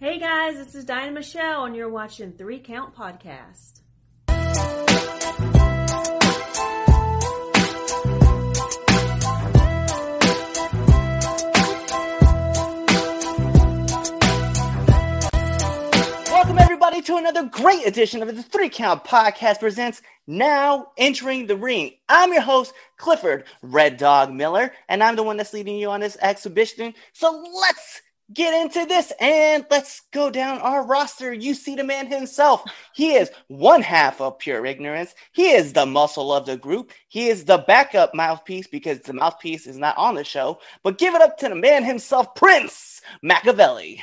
Hey guys, this is Diana Michelle, and you're watching Three Count Podcast. Welcome everybody to another great edition of the Three Count Podcast presents Now Entering the Ring. I'm your host, Clifford Red Dog Miller, and I'm the one that's leading you on this exhibition. So let's get into this and let's go down our roster. You see the man himself. He is one half of pure ignorance. He is the muscle of the group. He is the backup mouthpiece because the mouthpiece is not on the show. But give it up to the man himself, Prince Machiavelli.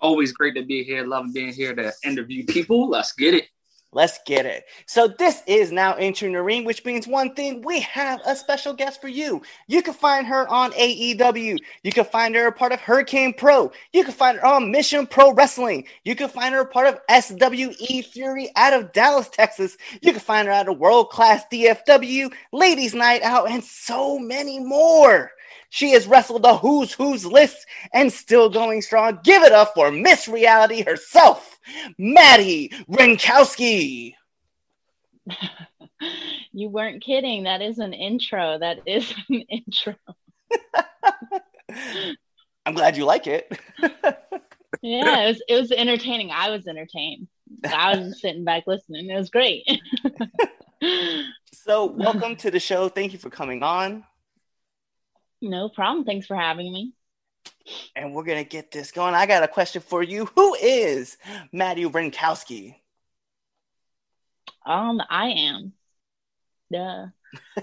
Always great to be here. Love being here to interview people. Let's get it. Let's get it. So this is now entering the ring, which means one thing: we have a special guest for you. You can find her on AEW. You can find her a part of Hurricane Pro. You can find her on Mission Pro Wrestling. You can find her a part of SWE Fury out of Dallas, Texas. You can find her at a World Class DFW, Ladies Night Out, and so many more. She has wrestled the Who's Who's list and still going strong. Give it up for Miss Reality herself, Madi Wrenkowski. you weren't kidding. That is an intro. That is an intro. I'm glad you like it. yeah, it was it was entertaining. I was entertained. I was just sitting back listening. It was great. so, welcome to the show. Thank you for coming on. No problem. Thanks for having me. And we're gonna get this going. I got a question for you. Who is Madi Wrenkowski? Um, I am. Duh.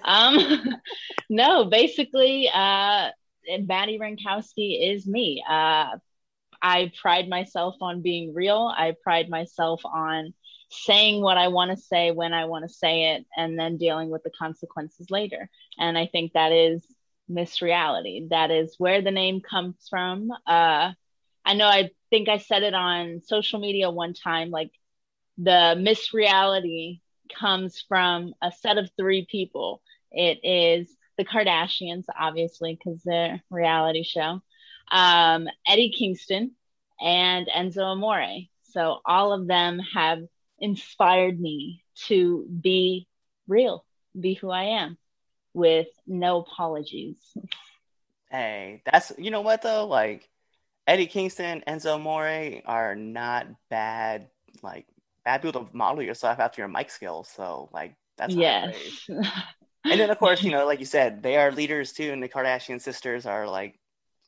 um, no, basically, uh, Madi Wrenkowski is me. Uh, I pride myself on being real. I pride myself on saying what I want to say when I want to say it, and then dealing with the consequences later. And I think that is Miss Reality. That is where the name comes from. Uh, I know I think I said it on social media one time, like the Miss Reality comes from a set of three people. It is the Kardashians, obviously, because they're reality show, um, Eddie Kingston, and Enzo Amore. So all of them have inspired me to be real, be who I am with no apologies. Hey, that's you know what though, like Eddie Kingston, Enzo Amore are not bad, like bad people to model yourself after your mic skills. So like that's yes. and then of course, you know, like you said, they are leaders too, and the Kardashian sisters are like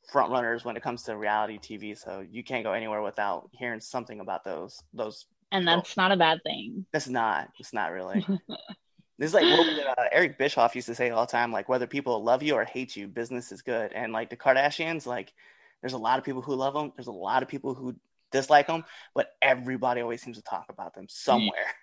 front runners when it comes to reality TV. So you can't go anywhere without hearing something about those those. And that's not a bad thing. That's not. It's not really. This is like what uh, Eric Bischoff used to say all the time, like whether people love you or hate you, business is good. And like the Kardashians, like there's a lot of people who love them. There's a lot of people who dislike them, but everybody always seems to talk about them somewhere.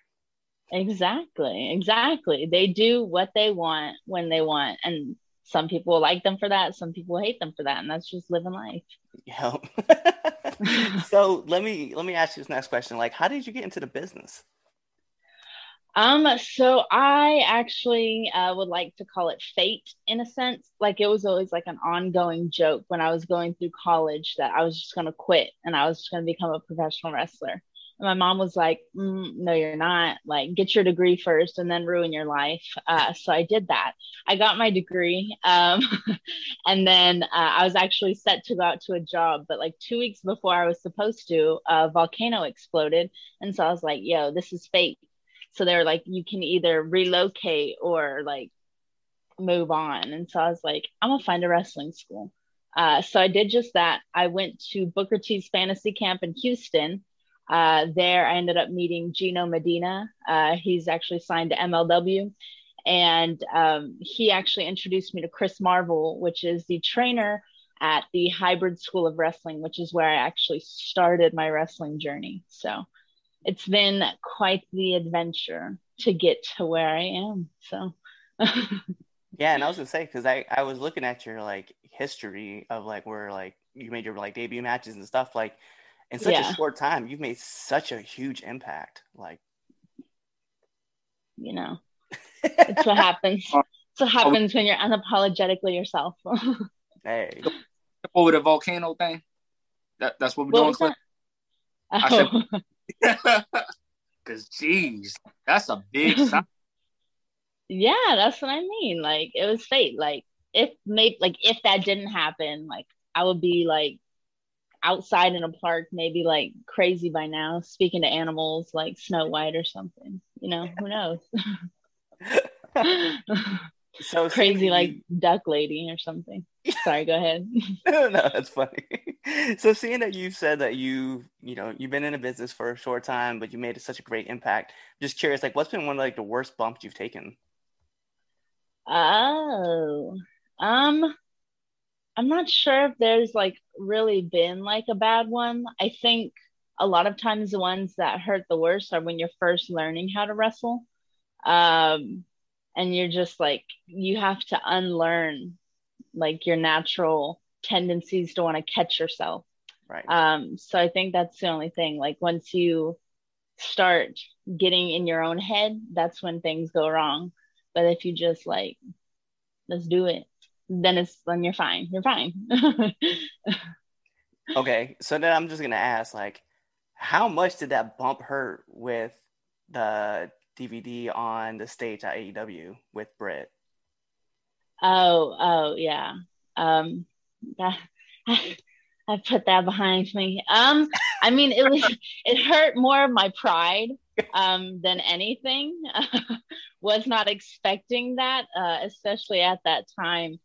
Exactly, exactly. They do what they want when they want, and some people like them for that. Some people hate them for that, and that's just living life. Yep. so let me let me ask you this next question: Like, how did you get into the business? Um, so I actually uh, would like to call it fate in a sense. Like it was always like an ongoing joke when I was going through college that I was just going to quit and I was just going to become a professional wrestler. And my mom was like, mm, "No, you're not. Like, get your degree first, and then ruin your life." Uh, so I did that. I got my degree, um, and then uh, I was actually set to go out to a job. But like two weeks before I was supposed to, a volcano exploded, and so I was like, "Yo, this is fate." So they're like you can either relocate or like move on. And so i was like i'm gonna find a wrestling school. Uh, so i did just that. I went to booker t's fantasy camp in houston. Uh, there i ended up meeting gino medina. Uh, he's actually signed to mlw and um, he actually introduced me to chris marvel which is the trainer at the hybrid school of wrestling which is where i actually started my wrestling journey. So it's been quite the adventure to get to where I am. So. Yeah, and I was gonna say because I I was looking at your like history of like where like you made your like debut matches and stuff like in such yeah. a short time you've made such a huge impact like you know. It's what happens. It's what oh. happens when you're unapologetically yourself. Hey. Over the volcano thing? That, that's what we're what doing I said, oh. because geez, that's a big sign. yeah, that's what I mean. Like it was fate. Like if maybe like if that didn't happen, like I would be like outside in a park, maybe like crazy by now, speaking to animals like Snow White or something. You know, who knows? so crazy like duck lady or something. Sorry, go ahead. no, that's funny. So seeing that you said that you, you know, you've been in a business for a short time, but you made such a great impact. Just curious, like, what's been one of like the worst bumps you've taken? Oh, um, I'm not sure if there's like really been like a bad one. I think a lot of times the ones that hurt the worst are when you're first learning how to wrestle. Um, and you're just like, you have to unlearn like your natural tendencies to want to catch yourself. Right. Um, so I think that's the only thing. Like once you start getting in your own head, that's when things go wrong. But if you just like, let's do it, then it's then you're fine. You're fine. okay. So then I'm just gonna ask, like, how much did that bump hurt with the DVD on the stage at AEW with Britt? Oh, oh yeah. Um, that I put that behind me. Um, I mean, it was it hurt more of my pride um than anything. was not expecting that, uh, especially at that time.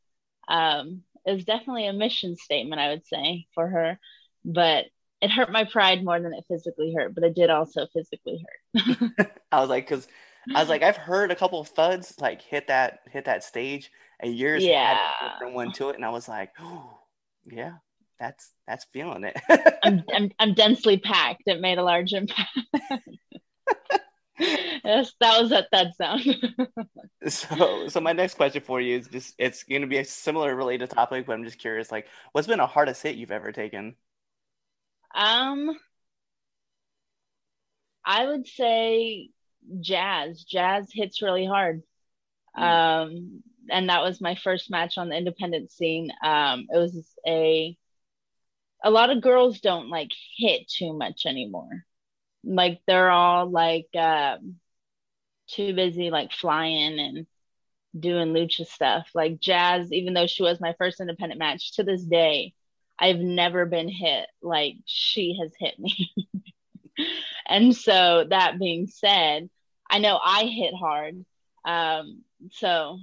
Um, it was definitely a mission statement, I would say, for her. But it hurt my pride more than it physically hurt, but it did also physically hurt. I was like, because I was like, I've heard a couple of thuds like hit that hit that stage, and yours yeah. had a different one to it, and I was like, oh, yeah, that's that's feeling it. I'm, I'm I'm densely packed. It made a large impact. yes, that was at that sound. so, so my next question for you is just it's going to be a similar related topic, but I'm just curious, like, what's been a hardest hit you've ever taken? Um, I would say jazz. Jazz hits really hard. Mm. Um, and that was my first match on the independent scene. Um, it was a a lot of girls don't like hit too much anymore. Like they're all like um, too busy like flying and doing lucha stuff. Like Jazz, even though she was my first independent match, to this day, I've never been hit like she has hit me. and so that being said, I know I hit hard. Um, so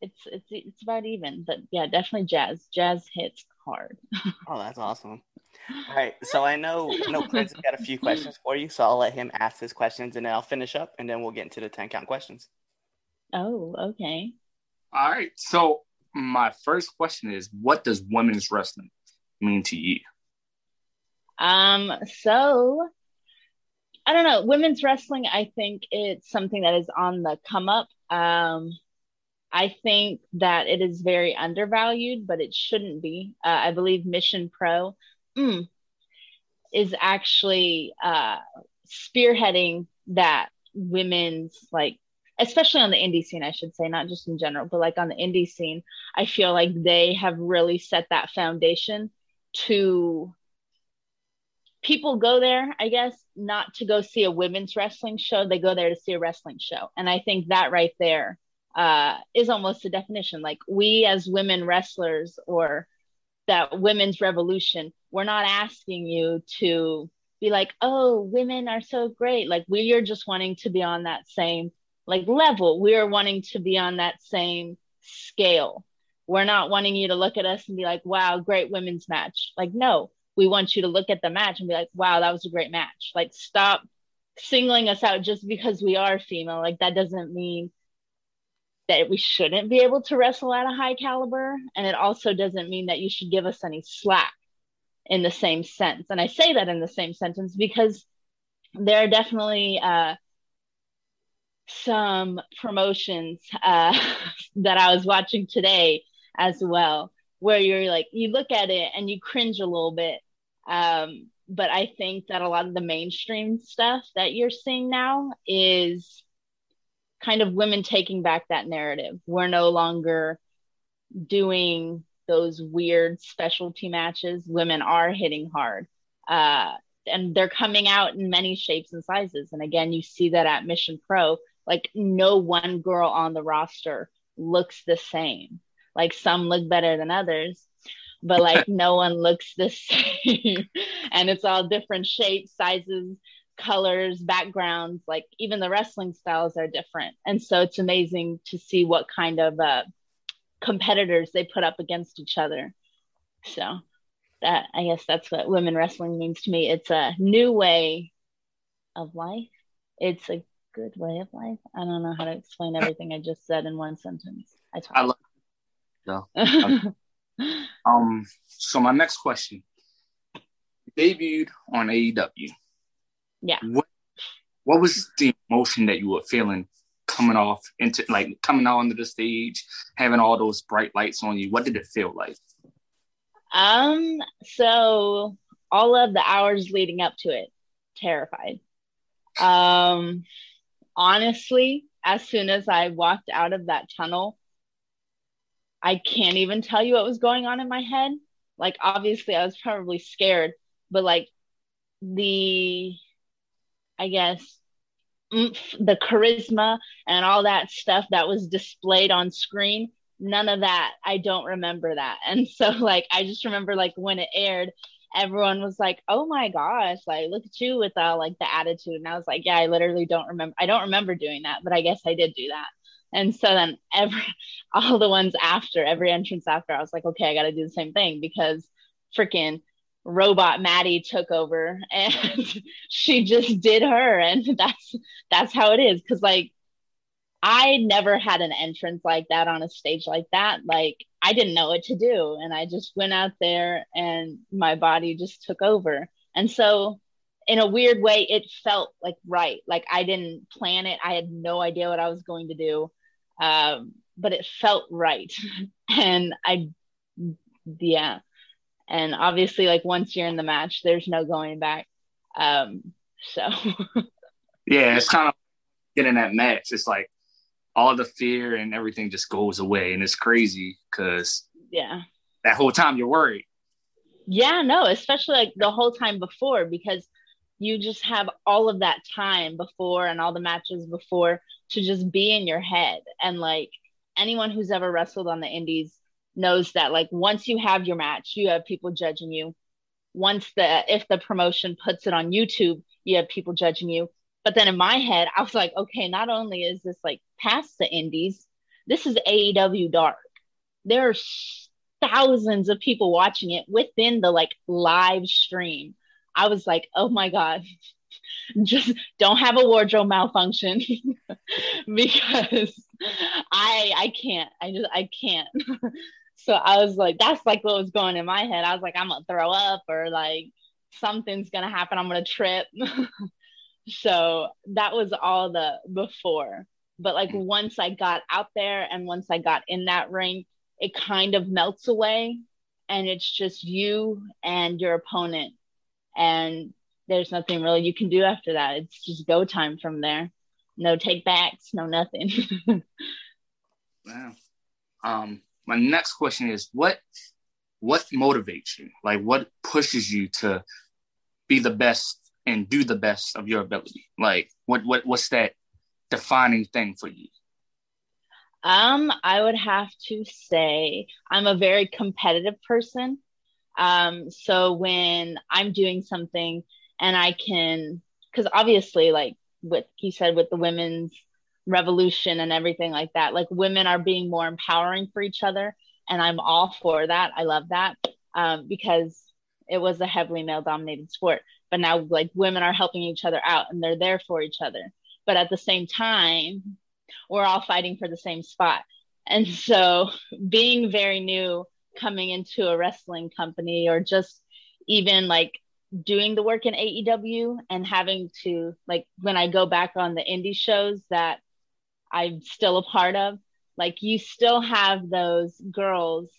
it's it's it's about even, but yeah, definitely jazz. Jazz hits hard. oh, that's awesome. All right, so I know I know Prince has got a few questions for you, so I'll let him ask his questions, and then I'll finish up, and then we'll get into the ten count questions. Oh, okay. All right. So my first question is, what does women's wrestling mean to you? Um. So I don't know. Women's wrestling, I think it's something that is on the come up. Um, I think that it is very undervalued, but it shouldn't be. Uh, I believe Mission Pro mm, is actually uh, spearheading that women's like especially on the indie scene i should say not just in general but like on the indie scene i feel like they have really set that foundation to people go there, I guess, not to go see a women's wrestling show. They go there to see a wrestling show. And I think that right there uh, is almost a definition. Like we as women wrestlers or that women's revolution, we're not asking you to be like, oh, women are so great. Like we are just wanting to be on that same like level. We are wanting to be on that same scale. We're not wanting you to look at us and be like, wow, great women's match. Like, no, we want you to look at the match and be like, wow, that was a great match. Like, stop singling us out just because we are female. Like, that doesn't mean that we shouldn't be able to wrestle at a high caliber. And it also doesn't mean that you should give us any slack in the same sense. And I say that in the same sentence because there are definitely uh, some promotions uh, that I was watching today as well, where you're like, you look at it and you cringe a little bit um, but I think that a lot of the mainstream stuff that you're seeing now is kind of women taking back that narrative. We're no longer doing those weird specialty matches. Women are hitting hard. Uh, and they're coming out in many shapes and sizes. And again, you see that at Mission Pro, like no one girl on the roster looks the same. Like some look better than others, but like no one looks the same. and it's all different shapes, sizes, colors, backgrounds, like even the wrestling styles are different. And so it's amazing to see what kind of uh, competitors they put up against each other. So that I guess that's what women wrestling means to me. It's a new way of life. It's a good way of life. I don't know how to explain everything I just said in one sentence. I talk. I love. No. um. So my next question. Debuted on AEW. Yeah. What What was the emotion that you were feeling coming off into like coming out onto the stage, having all those bright lights on you? What did it feel like? Um, so all of the hours leading up to it, terrified. Um, honestly, as soon as I walked out of that tunnel, I can't even tell you what was going on in my head. Like, obviously, I was probably scared, but like the, I guess, the charisma and all that stuff that was displayed on screen none of that i don't remember that. And so like i just remember like when it aired everyone was like oh my gosh like look at you with uh, like the attitude. And i was like yeah i literally don't remember i don't remember doing that but i guess i did do that and so then every all the ones after every entrance after i was like okay i gotta do the same thing because freaking robot madi took over and she just did her and that's that's how it is because like I never had an entrance like that on a stage like that. Like I didn't know what to do. And I just went out there and my body just took over. And so in a weird way, it felt like right. Like I didn't plan it. I had no idea what I was going to do. Um, but it felt right. and I, yeah. And obviously, like once you're in the match, there's no going back. Um, so, yeah, it's kind of getting that match. It's like, all the fear and everything just goes away and it's crazy because yeah that whole time you're worried yeah no especially like the whole time before because you just have all of that time before and all the matches before to just be in your head and like anyone who's ever wrestled on the indies knows that like once you have your match you have people judging you once the if the promotion puts it on youtube you have people judging you but then in my head, I was like, okay, not only is this like past the indies, this is AEW Dark. There are thousands of people watching it within the like live stream. I was like, oh my God, just don't have a wardrobe malfunction because I I can't. I just I can't. so I was like, that's like what was going in my head. I was like, I'm gonna throw up or like something's gonna happen. I'm gonna trip. So that was all the before. But like mm. once I got out there and once I got in that ring, it kind of melts away and it's just you and your opponent. And there's nothing really you can do after that. It's just go time from there. No take backs, no nothing. wow. Um, my next question is what what motivates you? Like what pushes you to be the best and do the best of your ability? Like what what what's that defining thing for you? Um, I would have to say I'm a very competitive person. Um, so when I'm doing something and I can, because obviously, like what he said with the women's revolution and everything like that, like women are being more empowering for each other, and I'm all for that. I love that um, because it was a heavily male dominated sport. But now like women are helping each other out and they're there for each other. But at the same time we're all fighting for the same spot. And so being very new coming into a wrestling company or just even like doing the work in AEW and having to like when I go back on the indie shows that I'm still a part of, like you still have those girls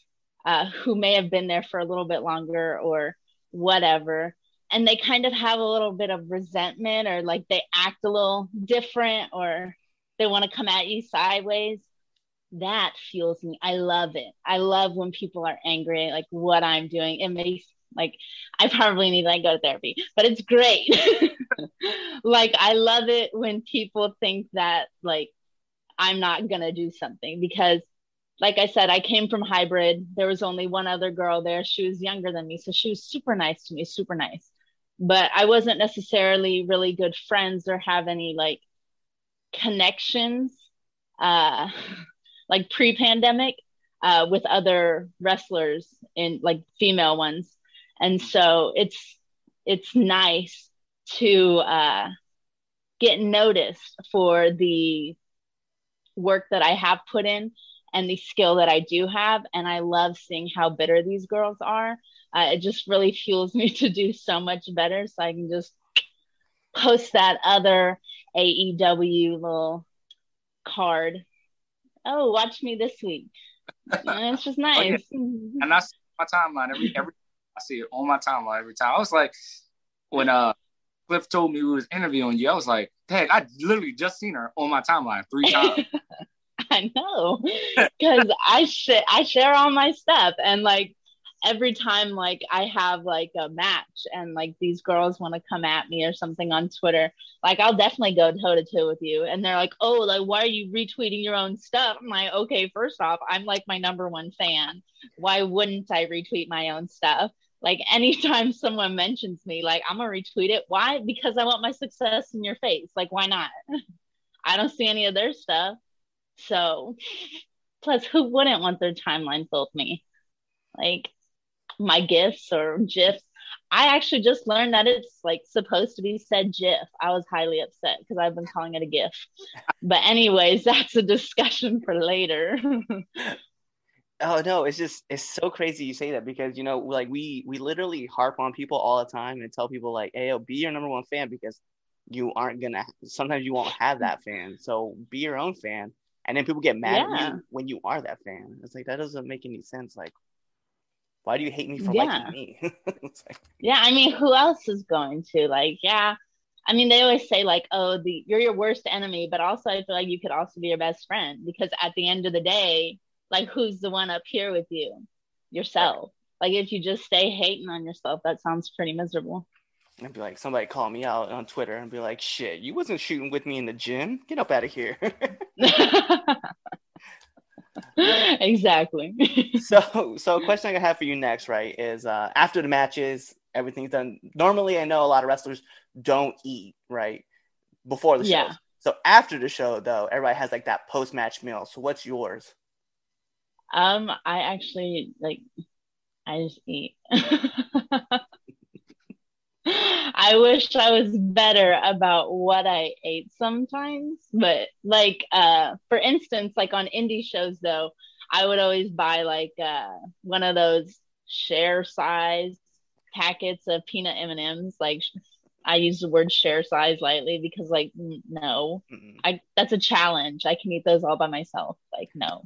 uh, who may have been there for a little bit longer or whatever, and they kind of have a little bit of resentment or like they act a little different or they want to come at you sideways that fuels me i love it i love when people are angry like what i'm doing it makes Like I probably need to like go to therapy, but it's great. like I love it when people think that like I'm not gonna do something because like I said, I came from hybrid. There was only one other girl there. She was younger than me. So she was super nice to me, super nice. But I wasn't necessarily really good friends or have any like connections, uh, like pre pandemic, uh, with other wrestlers in like female ones. And so it's, it's nice to uh, get noticed for the work that I have put in and the skill that I do have. And I love seeing how bitter these girls are. Uh, it just really fuels me to do so much better. So I can just post that other AEW little card. Oh, watch me this week. And it's just nice. Oh, yeah. And I see my timeline every every I see it on my timeline every time. I was like, when uh Cliff told me we was interviewing you, I was like, dang, I literally just seen her on my timeline three times. I know because I share I share all my stuff and like every time like I have like a match and like these girls want to come at me or something on Twitter, like I'll definitely go toe to toe with you. And they're like, oh, like why are you retweeting your own stuff? I'm like, okay, first off, I'm like my number one fan. Why wouldn't I retweet my own stuff? Like anytime someone mentions me, like I'm gonna retweet it. Why? Because I want my success in your face. Like, why not? I don't see any of their stuff. So, plus, who wouldn't want their timeline filled with me? Like my gifts or gifs. I actually just learned that it's like supposed to be said GIF. I was highly upset because I've been calling it a GIF. But anyways, that's a discussion for later. oh no, it's just it's so crazy you say that because you know like we we literally harp on people all the time and tell people like, "Hey, yo, be your number one fan because you aren't gonna. Sometimes you won't have that fan, so be your own fan." and then people get mad yeah. at you when you are that fan. It's like that doesn't make any sense. Like, why do you hate me for yeah. liking me? like, yeah, I mean, who else is going to like? Yeah, I mean, they always say like, "Oh, the you're your worst enemy," but also I feel like you could also be your best friend because at the end of the day, like, who's the one up here with you? Yourself. Like, if you just stay hating on yourself, that sounds pretty miserable. And be like, somebody call me out on Twitter and be like, shit, you wasn't shooting with me in the gym. Get up out of here. exactly. so, so a question I have for you next, right, is uh, after the matches, everything's done. Normally, I know a lot of wrestlers don't eat, right, before the show. Yeah. So after the show, though, everybody has like that post match meal. So what's yours? Um, I actually like, I just eat. I wish I was better about what I ate sometimes, but like uh for instance, like on indie shows though, I would always buy like uh one of those share size packets of peanut M&Ms like I use the word share size lightly because like no. Mm-mm. I that's a challenge. I can eat those all by myself. Like no.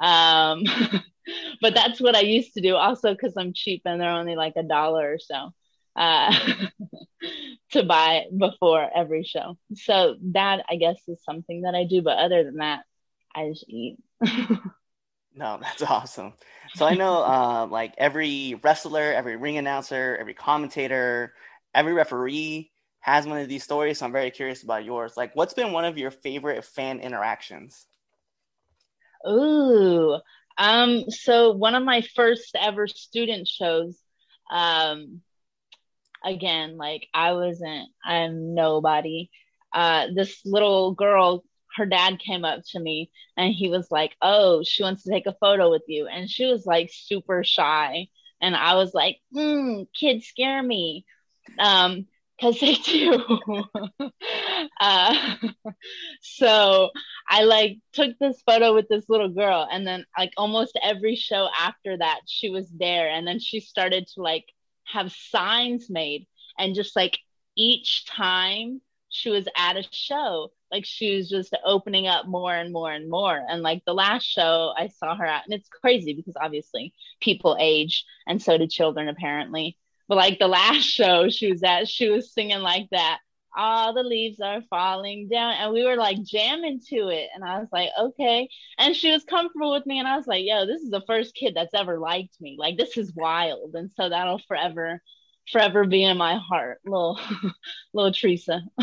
Um but that's what I used to do also cuz I'm cheap and they're only like a dollar or so uh, to buy before every show. So that I guess is something that I do. But other than that, I just eat. no, that's awesome. So I know uh, like every wrestler, every ring announcer, every commentator, every referee has one of these stories. So I'm very curious about yours. Like, what's been one of your favorite fan interactions? Ooh, um, so one of my first ever student shows, um, again, like I wasn't, I'm nobody. Uh, this little girl, her dad came up to me and he was like, Oh, she wants to take a photo with you. And she was like super shy. And I was like, mm, Kids scare me. Um, because they do. uh, so I like took this photo with this little girl, and then like almost every show after that, she was there, and then she started to like have signs made and just like each time she was at a show like she was just opening up more and more and more. And like the last show i saw her at and it's crazy because obviously people age and so do children apparently. But like the last show she was at she was singing like that all the leaves are falling down and we were like jamming to it and i was like okay. And she was comfortable with me and i was like yo this is the first kid that's ever liked me. Like this is wild. And so that'll forever forever be in my heart little little teresa.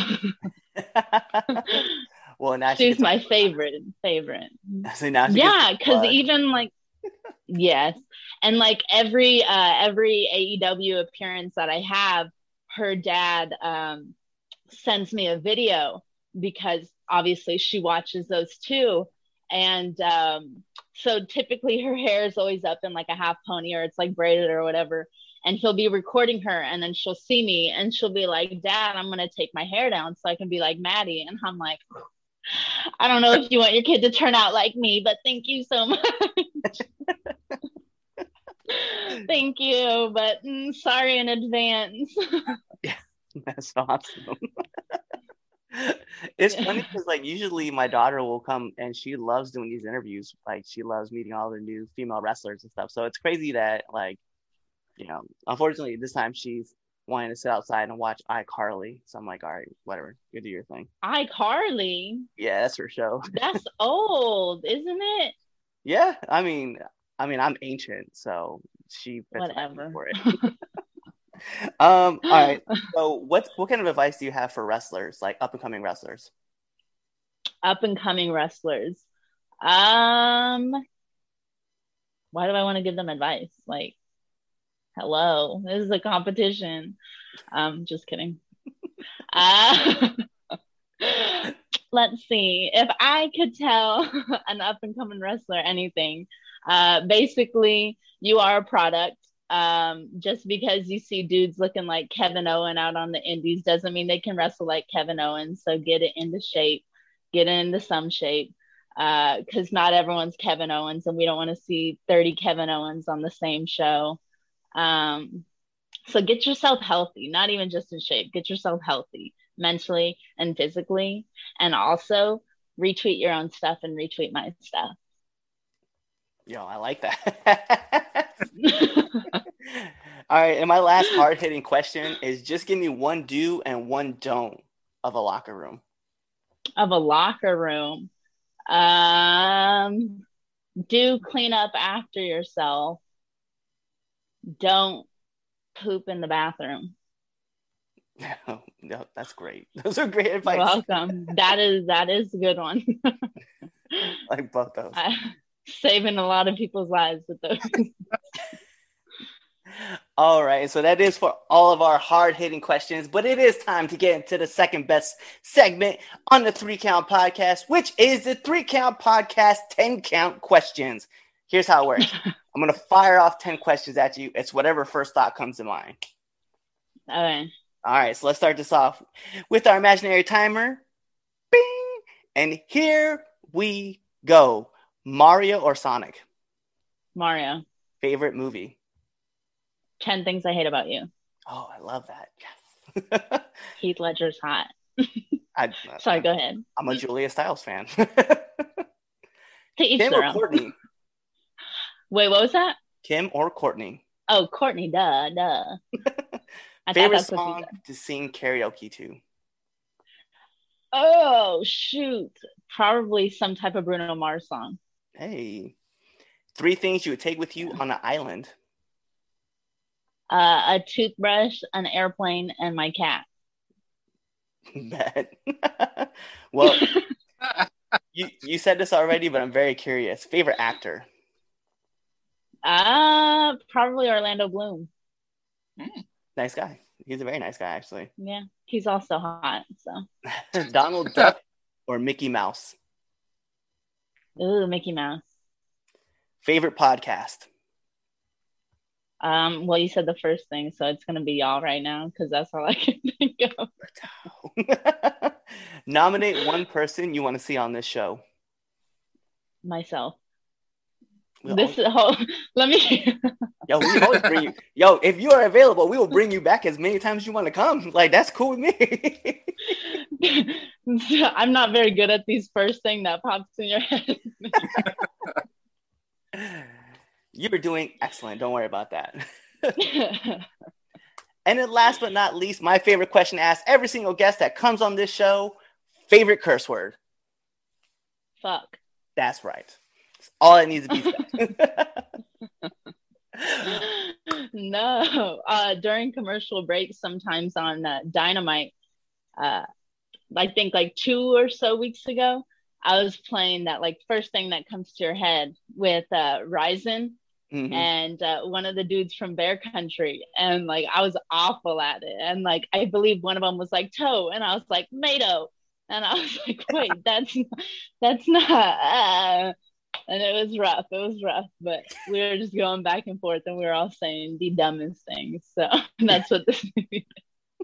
Well now she's gets- my favorite favorite. So now she yeah because even like yes. And like every uh every aew appearance that i have her dad um sends me a video because obviously she watches those too and um so typically her hair is always up in like a half pony or it's like braided or whatever and he'll be recording her and then she'll see me and she'll be like dad i'm gonna take my hair down so i can be like madi and i'm like I don't know if you want your kid to turn out like me, but thank you so much. thank you, but mm, sorry in advance. That's awesome. it's funny because like usually my daughter will come and she loves doing these interviews. Like she loves meeting all the new female wrestlers and stuff. So it's crazy that like, you know, unfortunately this time she's wanting to sit outside and watch iCarly. So I'm like, all right, whatever, you do your thing. iCarly, Yeah, that's her show. that's old, isn't it? Yeah, I mean, I mean, I'm ancient, so she fits right in Whatever. for it. um, all right. So, what what kind of advice do you have for wrestlers, like up and coming wrestlers? Up and coming wrestlers. Um, why do I want to give them advice? Like, hello, this is a competition. Um, just kidding. Uh, let's see. If I could tell an up and coming wrestler anything, uh, basically, you are a product. Um, just because you see dudes looking like Kevin Owen out on the indies doesn't mean they can wrestle like Kevin Owen. So get it into shape, get it into some shape. Because not everyone's Kevin Owens, and we don't want to see 30 Kevin Owens on the same show. Um, so get yourself healthy, not even just in shape, get yourself healthy mentally and physically. And also retweet your own stuff and retweet my stuff. Yo, I like that. all right, and my last hard hitting question is just give me one do and one don't of a locker room. of a locker room. Um, do clean up after yourself. Don't poop in the bathroom. No, no, that's great. Those are great advice. welcome. that is that is a good one. like both those. I, saving a lot of people's lives with those. All right, so that is for all of our hard hitting questions, but it is time to get into the second best segment on the Three Count Podcast, which is the Three Count Podcast 10 Count Questions. Here's how it works I'm going to fire off 10 questions at you. It's whatever first thought comes to mind. Okay. All right, so let's start this off with our imaginary timer. Bing! And here we go Mario or Sonic? Mario. Favorite movie? 10 things I hate about you. Oh, I love that. Yes. Heath Ledger's hot. I, Sorry, go ahead. I'm a Julia Stiles fan. To each Kim their or own. Courtney? Wait, what was that? Kim or Courtney? Oh, Courtney, duh, duh. I Favorite that's what you song to sing karaoke to? Oh, shoot. Probably some type of Bruno Mars song. Hey. Three things you would take with you on an island. Uh, a toothbrush, an airplane, and my cat. Bet. well, you, you said this already, but I'm very curious. Favorite actor? Uh, probably Orlando Bloom. Nice guy. He's a very nice guy, actually. Yeah, he's also hot. So, Donald Duck or Mickey Mouse? Ooh, Mickey Mouse. Favorite podcast? Um, well, you said the first thing, so it's gonna be y'all right now because that's all I can think of. Nominate one person you want to see on this show. Myself. We'll this whole let me. Yo, we always bring you. Yo, if you are available, we will bring you back as many times as you want to come. Like that's cool with me. I'm not very good at these first thing that pops in your head. you are doing excellent. Don't worry about that. And then last but not least, my favorite question asked every single guest that comes on this show favorite curse word. Fuck. That's right. All it needs to be no. Uh, during commercial breaks, sometimes on uh, Dynamite, uh, I think like two or so weeks ago, I was playing that like first thing that comes to your head with uh, Ryzen mm-hmm. and uh, one of the dudes from Bear Country, and like I was awful at it, and like I believe one of them was like toe, and I was like Mato, and I was like, wait, that's that's not. And it was rough. It was rough, but we were just going back and forth, and we were all saying the dumbest things. So that's what this movie.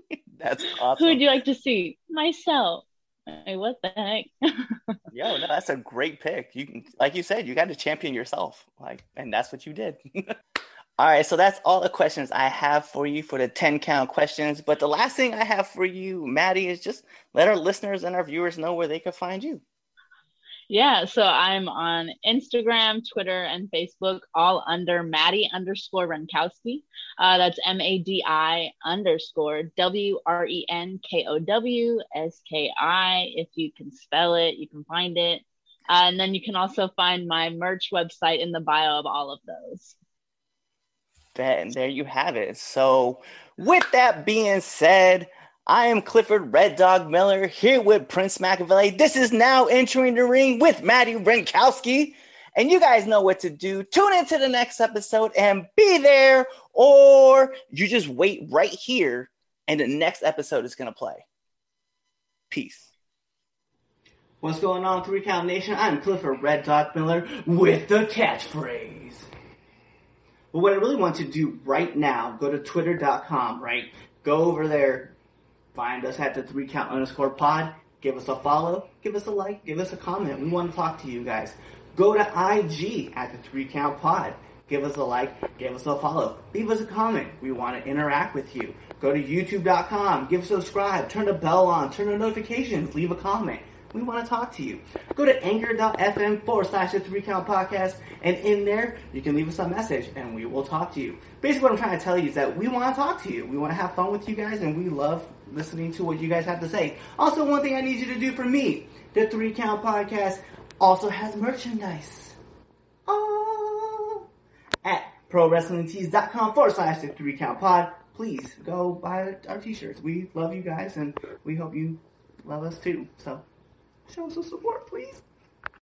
That's awesome. Who would you like to see? Myself. Hey, what the heck? Yo, no, that's a great pick. You can, like you said, you got to champion yourself, like, and that's what you did. all right, so that's all the questions I have for you for the ten count questions. But the last thing I have for you, Madi, is just let our listeners and our viewers know where they can find you. Yeah, so I'm on Instagram, Twitter, and Facebook, all under Madi underscore Wrenkowski. Uh, that's M A D I underscore W R E N K O W S K I. If you can spell it, you can find it. Uh, and then you can also find my merch website in the bio of all of those. And there you have it. So, with that being said, I am Clifford Red Dog Miller here with Prince Machiavelli. This is now entering the ring with Madi Wrenkowski. And you guys know what to do. Tune into the next episode and be there, or you just wait right here and the next episode is going to play. Peace. What's going on, Three Count Nation? I'm Clifford Red Dog Miller with the catchphrase. But what I really want to do right now, go to twitter.com, right? Go over there, Find us at the three count underscore pod. Give us a follow. Give us a like. Give us a comment. We want to talk to you guys. Go to IG at the three count pod. Give us a like. Give us a follow. Leave us a comment. We want to interact with you. Go to youtube.com. Give subscribe. Turn the bell on. Turn the notifications. Leave a comment. We want to talk to you. Go to anchor.fm forward slash the three count podcast, and in there, you can leave us a message and we will talk to you. Basically, what I'm trying to tell you is that we want to talk to you. We want to have fun with you guys, and we love listening to what you guys have to say. Also, one thing I need you to do for me the three count podcast also has merchandise. Oh, at prowrestlingtees.com forward slash the three count pod. Please go buy our t shirts. We love you guys, and we hope you love us too. So, Show us some support, please.